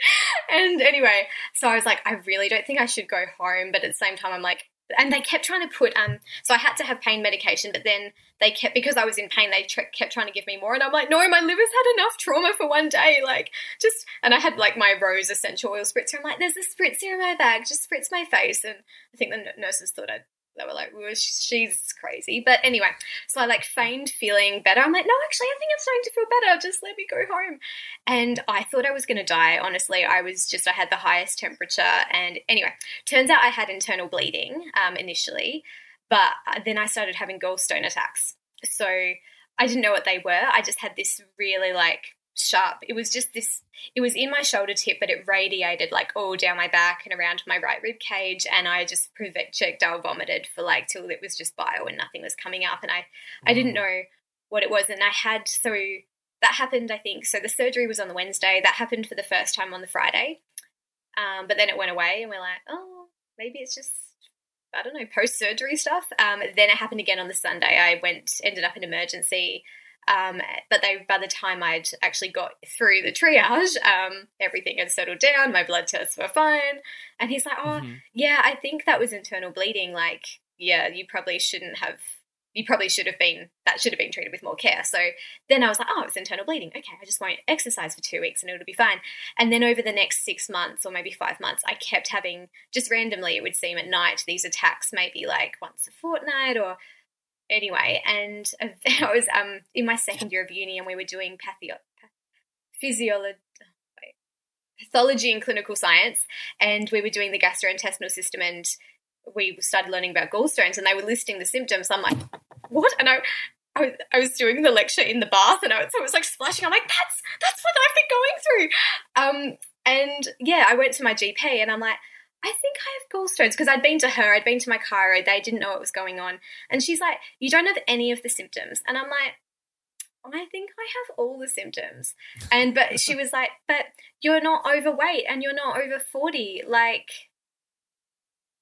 and anyway, so I was like, I really don't think I should go home, but at the same time, I'm like, and they kept trying to put um, so I had to have pain medication, but then they kept because I was in pain, they tr- kept trying to give me more, and I'm like, no, my liver's had enough trauma for one day, like just, and I had like my rose essential oil spritzer. I'm like, there's a spritzer in my bag, just spritz my face, and I think the nurses thought I. They were like, she's crazy. But anyway, so I like feigned feeling better. I'm like, no, actually, I think I'm starting to feel better. Just let me go home. And I thought I was going to die. Honestly, I was just, I had the highest temperature. And anyway, turns out I had internal bleeding um, initially. but uh, then I started having gallstone attacks. So I didn't know what they were. I just had this really like sharp. It was just this. It was in my shoulder tip, but it radiated like all down my back and around my right rib cage, and I just projectile vomited for like till it was just bile and nothing was coming up, and I I didn't know what it was, and I had so that happened. I think so. The surgery was on the Wednesday. That happened for the first time on the Friday, um, but then it went away, and we're like, oh, maybe it's just I don't know post surgery stuff. Um, then it happened again on the Sunday. I went ended up in emergency. Um, but they, by the time I'd actually got through the triage, um, everything had settled down. My blood tests were fine, and he's like, "Oh, mm-hmm. yeah, I think that was internal bleeding. Like, yeah, you probably shouldn't have. You probably should have been. That should have been treated with more care." So then I was like, "Oh, it's internal bleeding. Okay, I just won't exercise for two weeks, and it'll be fine." And then over the next six months, or maybe five months, I kept having just randomly. It would seem at night these attacks, maybe like once a fortnight or anyway, and I was um in my second year of uni, and we were doing pathio- physiology. Pathology and clinical science, and we were doing the gastrointestinal system, and we started learning about gallstones, and they were listing the symptoms. I'm like, what? And I, I was, I was doing the lecture in the bath, and I was, it was like splashing. I'm like, that's that's what I've been going through. Um, and yeah, I went to my GP, and I'm like, I think I have gallstones because I'd been to her, I'd been to my chiro, they didn't know what was going on. And she's like, You don't have any of the symptoms. And I'm like, I think I have all the symptoms. And but she was like, But you're not overweight and you're not over 40. Like,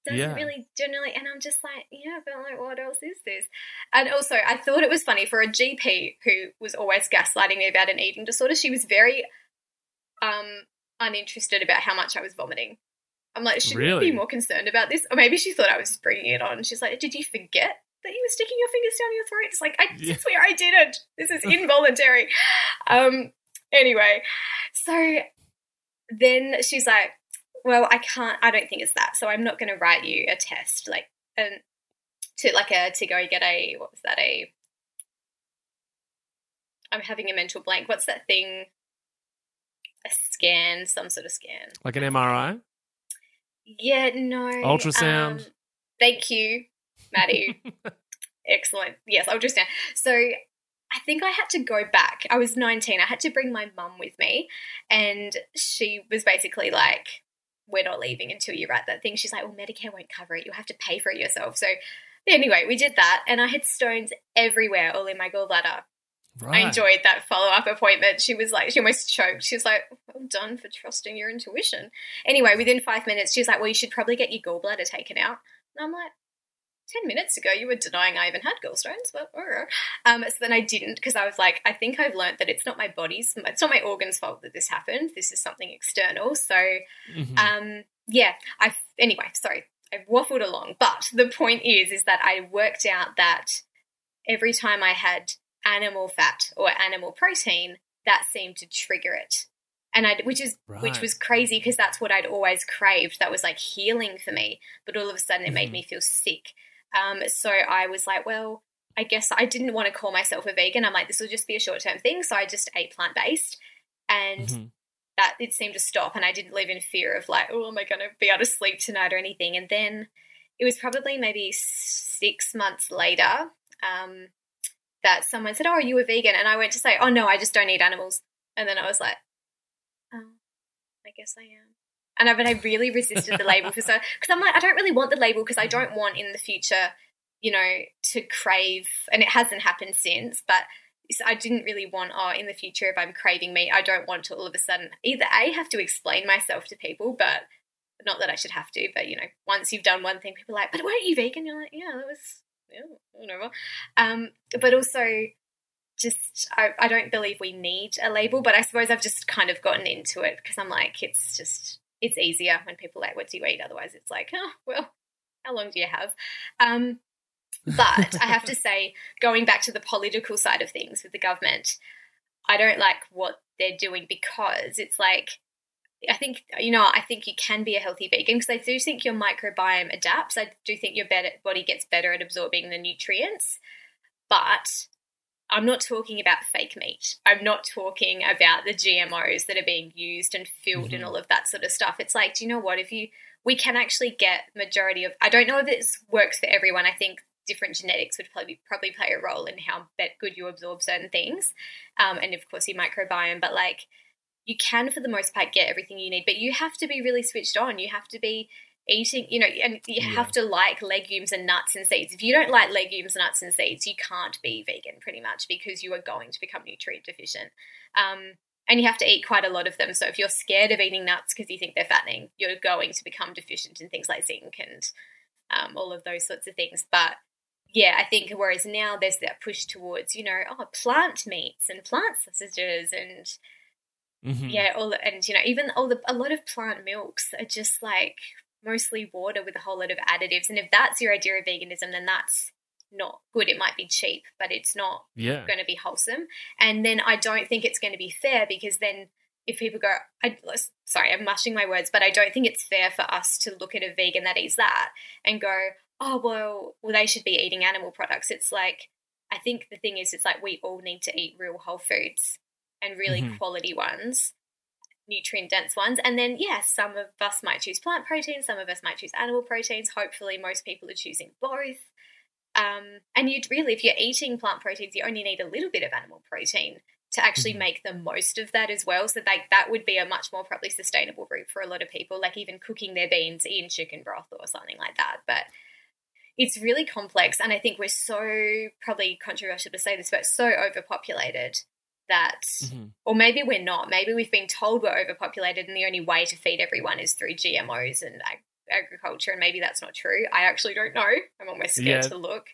doesn't yeah. really generally and I'm just like, yeah, but like what else is this? And also I thought it was funny for a GP who was always gaslighting me about an eating disorder, she was very um uninterested about how much I was vomiting. I'm like, should really? you be more concerned about this? Or maybe she thought I was just bringing it on. She's like, did you forget that you were sticking your fingers down your throat? It's like, I yeah. swear I didn't. This is involuntary. um, anyway, so then she's like, well, I can't, I don't think it's that. So I'm not going to write you a test, like, and to like a, to go get a, what was that, a, I'm having a mental blank. What's that thing? A scan, some sort of scan.
Like an MRI?
Yeah, no.
Ultrasound. Um,
thank you, Maddie. Excellent. Yes, ultrasound. So I think I had to go back. I was 19. I had to bring my mum with me. And she was basically like, we're not leaving until you write that thing. She's like, well, Medicare won't cover it. You'll have to pay for it yourself. So anyway, we did that. And I had stones everywhere, all in my gallbladder. Right. I enjoyed that follow up appointment. She was like, she almost choked. She was like, well done for trusting your intuition. Anyway, within five minutes, she was like, well, you should probably get your gallbladder taken out. And I'm like, 10 minutes ago, you were denying I even had gallstones, but um, so then I didn't because I was like, I think I've learned that it's not my body's, it's not my organ's fault that this happened. This is something external. So, mm-hmm. um, yeah, I, anyway, sorry, I waffled along. But the point is, is that I worked out that every time I had animal fat or animal protein, that seemed to trigger it. And I, which is right. which was crazy because that's what I'd always craved. That was like healing for me. But all of a sudden, it mm-hmm. made me feel sick. Um, so I was like, well, I guess I didn't want to call myself a vegan. I'm like, this will just be a short term thing. So I just ate plant based, and mm-hmm. that it seemed to stop. And I didn't live in fear of like, oh, am I going to be able to sleep tonight or anything? And then it was probably maybe six months later. Um, that someone said, "Oh, are you a vegan?" And I went to say, "Oh no, I just don't eat animals." And then I was like, "Oh, I guess I am." And I, but I really resisted the label for so because I'm like, I don't really want the label because I don't want in the future, you know, to crave. And it hasn't happened since, but I didn't really want. Oh, in the future, if I'm craving meat, I don't want to all of a sudden either a have to explain myself to people, but not that I should have to. But you know, once you've done one thing, people are like, "But weren't you vegan?" You're like, "Yeah, that was yeah, whatever. Um, but also, just I, I don't believe we need a label, but I suppose I've just kind of gotten into it because I'm like, it's just it's easier when people like, "What do you eat?" Otherwise, it's like, "Oh, well, how long do you have?" Um, but I have to say, going back to the political side of things with the government, I don't like what they're doing because it's like I think you know I think you can be a healthy vegan because I do think your microbiome adapts. I do think your body gets better at absorbing the nutrients, but I'm not talking about fake meat. I'm not talking about the GMOs that are being used and filled mm-hmm. and all of that sort of stuff. It's like, do you know what? If you we can actually get majority of I don't know if this works for everyone. I think different genetics would probably probably play a role in how good you absorb certain things, um, and of course your microbiome. But like you can, for the most part, get everything you need, but you have to be really switched on. You have to be eating, you know, and you yeah. have to like legumes and nuts and seeds. If you don't like legumes, nuts, and seeds, you can't be vegan pretty much because you are going to become nutrient deficient. Um, and you have to eat quite a lot of them. So if you're scared of eating nuts because you think they're fattening, you're going to become deficient in things like zinc and um, all of those sorts of things. But yeah, I think whereas now there's that push towards, you know, oh, plant meats and plant sausages and mm-hmm. yeah, all the, and you know, even all the a lot of plant milks are just like mostly water with a whole lot of additives. And if that's your idea of veganism, then that's not good. It might be cheap, but it's not
yeah.
going to be wholesome. And then I don't think it's going to be fair because then if people go, I, sorry, I'm mushing my words, but I don't think it's fair for us to look at a vegan that eats that and go, oh, well, well, they should be eating animal products. It's like, I think the thing is, it's like we all need to eat real whole foods and really mm-hmm. quality ones nutrient dense ones. And then, yes, some of us might choose plant proteins, some of us might choose animal proteins. Hopefully, most people are choosing both. Um, and you'd really, if you're eating plant proteins, you only need a little bit of animal protein to actually mm-hmm. make the most of that as well. So like that would be a much more probably sustainable route for a lot of people, like even cooking their beans in chicken broth or something like that. But it's really complex, and I think we're so probably controversial to say this, but so overpopulated that, mm-hmm. or maybe we're not. Maybe we've been told we're overpopulated, and the only way to feed everyone is through GMOs and ag- agriculture. And maybe that's not true. I actually don't know. I'm almost scared yeah. to look.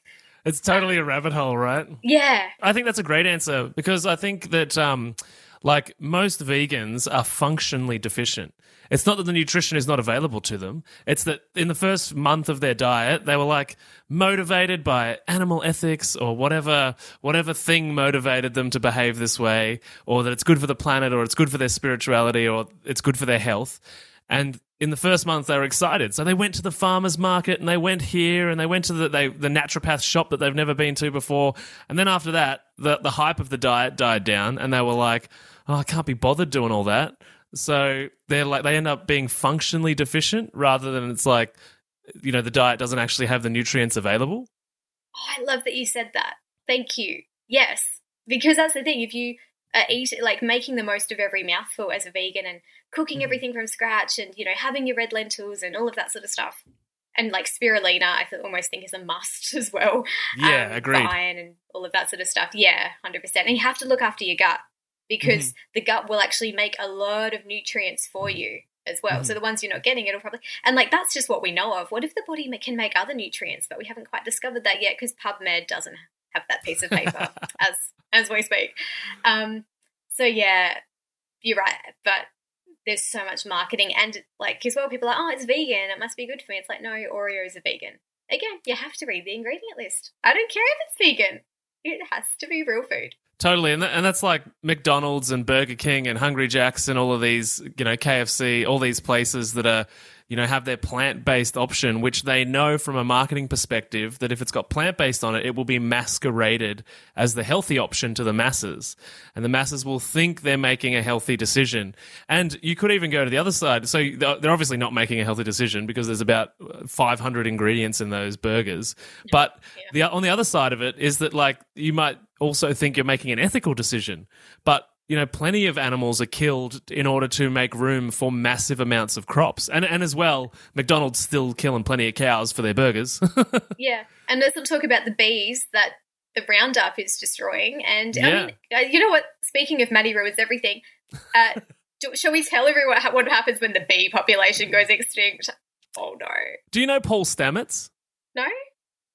It's totally a rabbit hole, right?
Yeah.
I think that's a great answer because I think that, um, like, most vegans are functionally deficient. It's not that the nutrition is not available to them. It's that in the first month of their diet, they were like motivated by animal ethics or whatever whatever thing motivated them to behave this way, or that it's good for the planet, or it's good for their spirituality, or it's good for their health. And in the first month, they were excited, so they went to the farmers market and they went here and they went to the they, the naturopath shop that they've never been to before. And then after that, the the hype of the diet died down, and they were like, "Oh, I can't be bothered doing all that." So they're like they end up being functionally deficient rather than it's like you know the diet doesn't actually have the nutrients available.
Oh, I love that you said that. Thank you. Yes, because that's the thing. If you are eat like making the most of every mouthful as a vegan and cooking mm. everything from scratch and you know having your red lentils and all of that sort of stuff and like spirulina i th- almost think is a must as well
yeah um, agreed
iron and all of that sort of stuff yeah 100% and you have to look after your gut because mm-hmm. the gut will actually make a lot of nutrients for you as well. Mm-hmm. So the ones you're not getting, it'll probably and like that's just what we know of. What if the body can make other nutrients, but we haven't quite discovered that yet because PubMed doesn't have that piece of paper as as we speak. Um, so yeah, you're right, but there's so much marketing and like as well, people are like, oh, it's vegan, it must be good for me. It's like no, Oreos are vegan. Again, you have to read the ingredient list. I don't care if it's vegan; it has to be real food.
Totally, and, and that's like McDonald's and Burger King and Hungry Jack's and all of these, you know, KFC, all these places that are you know, have their plant based option, which they know from a marketing perspective that if it's got plant based on it, it will be masqueraded as the healthy option to the masses. And the masses will think they're making a healthy decision. And you could even go to the other side. So they're obviously not making a healthy decision because there's about 500 ingredients in those burgers. But yeah. the, on the other side of it is that, like, you might also think you're making an ethical decision. But you know, plenty of animals are killed in order to make room for massive amounts of crops. And and as well, McDonald's still killing plenty of cows for their burgers.
yeah. And let's not talk about the bees that the Roundup is destroying. And yeah. I mean, uh, you know what? Speaking of Maddie ruins everything, uh, do, shall we tell everyone what happens when the bee population goes extinct? Oh no.
Do you know Paul Stamets?
No.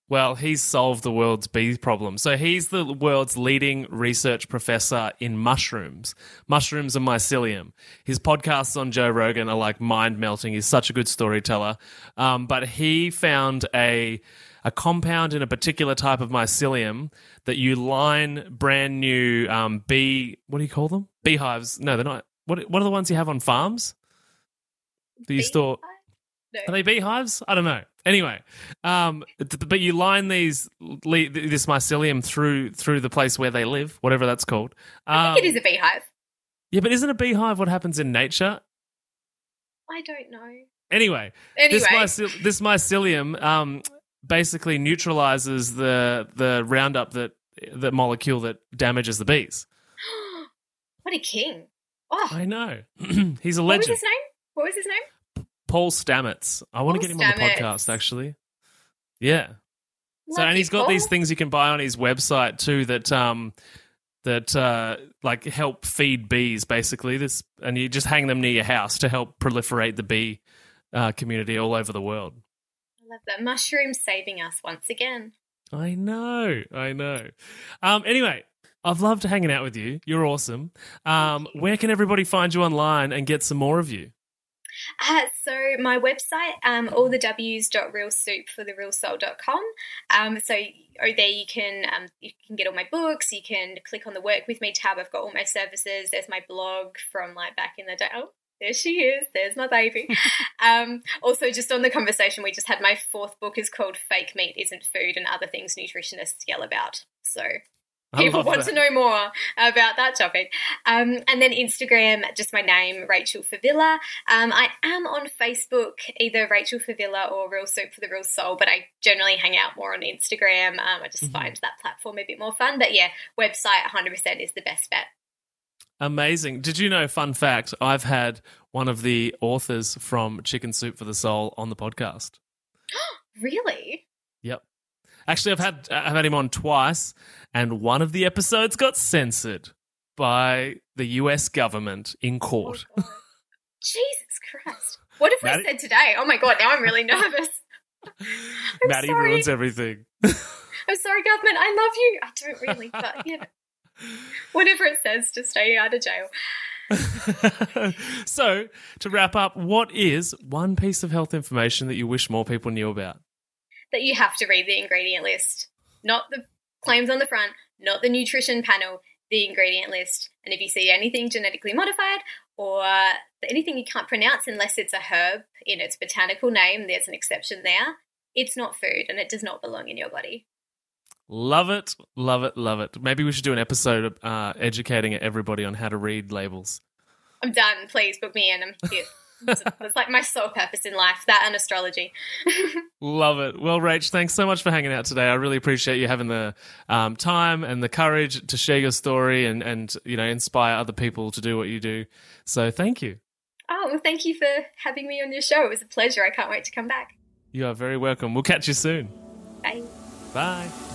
Well, he's solved the world's bee problem. So he's the world's leading research professor in mushrooms. Mushrooms and mycelium. His podcasts on Joe Rogan are like mind melting. He's such a good storyteller. Um, but he found a a compound in a particular type of mycelium that you line brand new um, bee. What do you call them? Beehives? No, they're not. What What are the ones you have on farms? Do you store? No. Are they beehives? I don't know. Anyway, um, but you line these this mycelium through through the place where they live, whatever that's called.
Um, I think it is a beehive.
Yeah, but isn't a beehive what happens in nature?
I don't know.
Anyway,
anyway.
This, mycel- this mycelium um, basically neutralizes the the Roundup that the molecule that damages the bees.
what a king! Oh,
I know. He's a
what was
legend.
his name? What was his name?
Paul Stamets. I want to get him on the
Stamets.
podcast, actually. Yeah. So
Love
and
you,
he's got
Paul.
these things you can buy on his website too that um that uh like help feed bees basically. This and you just hang them near your house to help proliferate the bee uh, community all over the world.
I love that mushroom saving us once again.
I know, I know. Um, anyway, I've loved hanging out with you. You're awesome. Um, where can everybody find you online and get some more of you?
Uh, so my website, um, all the W's dot real soup for the. Um, so oh, there you can um, you can get all my books. You can click on the work with me tab. I've got all my services. There's my blog from like back in the day. Oh, there she is. There's my baby. um, also, just on the conversation we just had, my fourth book is called "Fake Meat Isn't Food" and other things nutritionists yell about. So people want
that.
to know more about that topic. Um, and then Instagram, just my name, Rachel Favilla. Um, I am on Facebook, either Rachel Favilla or Real Soup for the Real Soul, but I generally hang out more on Instagram. Um, I just
Mhm.
find that platform a bit more fun. But yeah, website 100% is the best bet.
Amazing. Did you know, fun fact, I've had one of the authors from Chicken Soup for the Soul on the podcast.
Really?
Yep. Actually, I've had I've had him on twice, and one of the episodes got censored by the U.S. government in
Oh,
court.
God. Jesus Christ. What have
Maddie-
we said today? Oh my God, now I'm really nervous.
Maddie
sorry.
ruins everything.
I'm sorry, government. I love you. I don't really, but you know, whatever it says to stay out of jail.
so, to wrap up, what is one piece of health information that you wish more people knew about?
That you have to read the ingredient list, not the claims on the front, not the nutrition panel, the ingredient list. And if you see anything genetically modified or anything you can't pronounce unless it's a herb in its botanical name, there's an exception there. It's not food and it does not belong in your body.
Love it, love it, love it. Maybe we should do an episode uh, educating everybody on how to read labels.
I'm done. Please book me in. I'm here. It's, like my sole purpose in life, that and astrology.
Love it. Well, Rach, thanks so much for hanging out today. I really appreciate you having the um, time and the courage to share your story and, and you know inspire other people to do what you do. So thank you.
oh, well, thank you for having me on your show. It was a pleasure. I can't wait to come back.
You are very welcome. We'll catch you soon.
Bye.
Bye.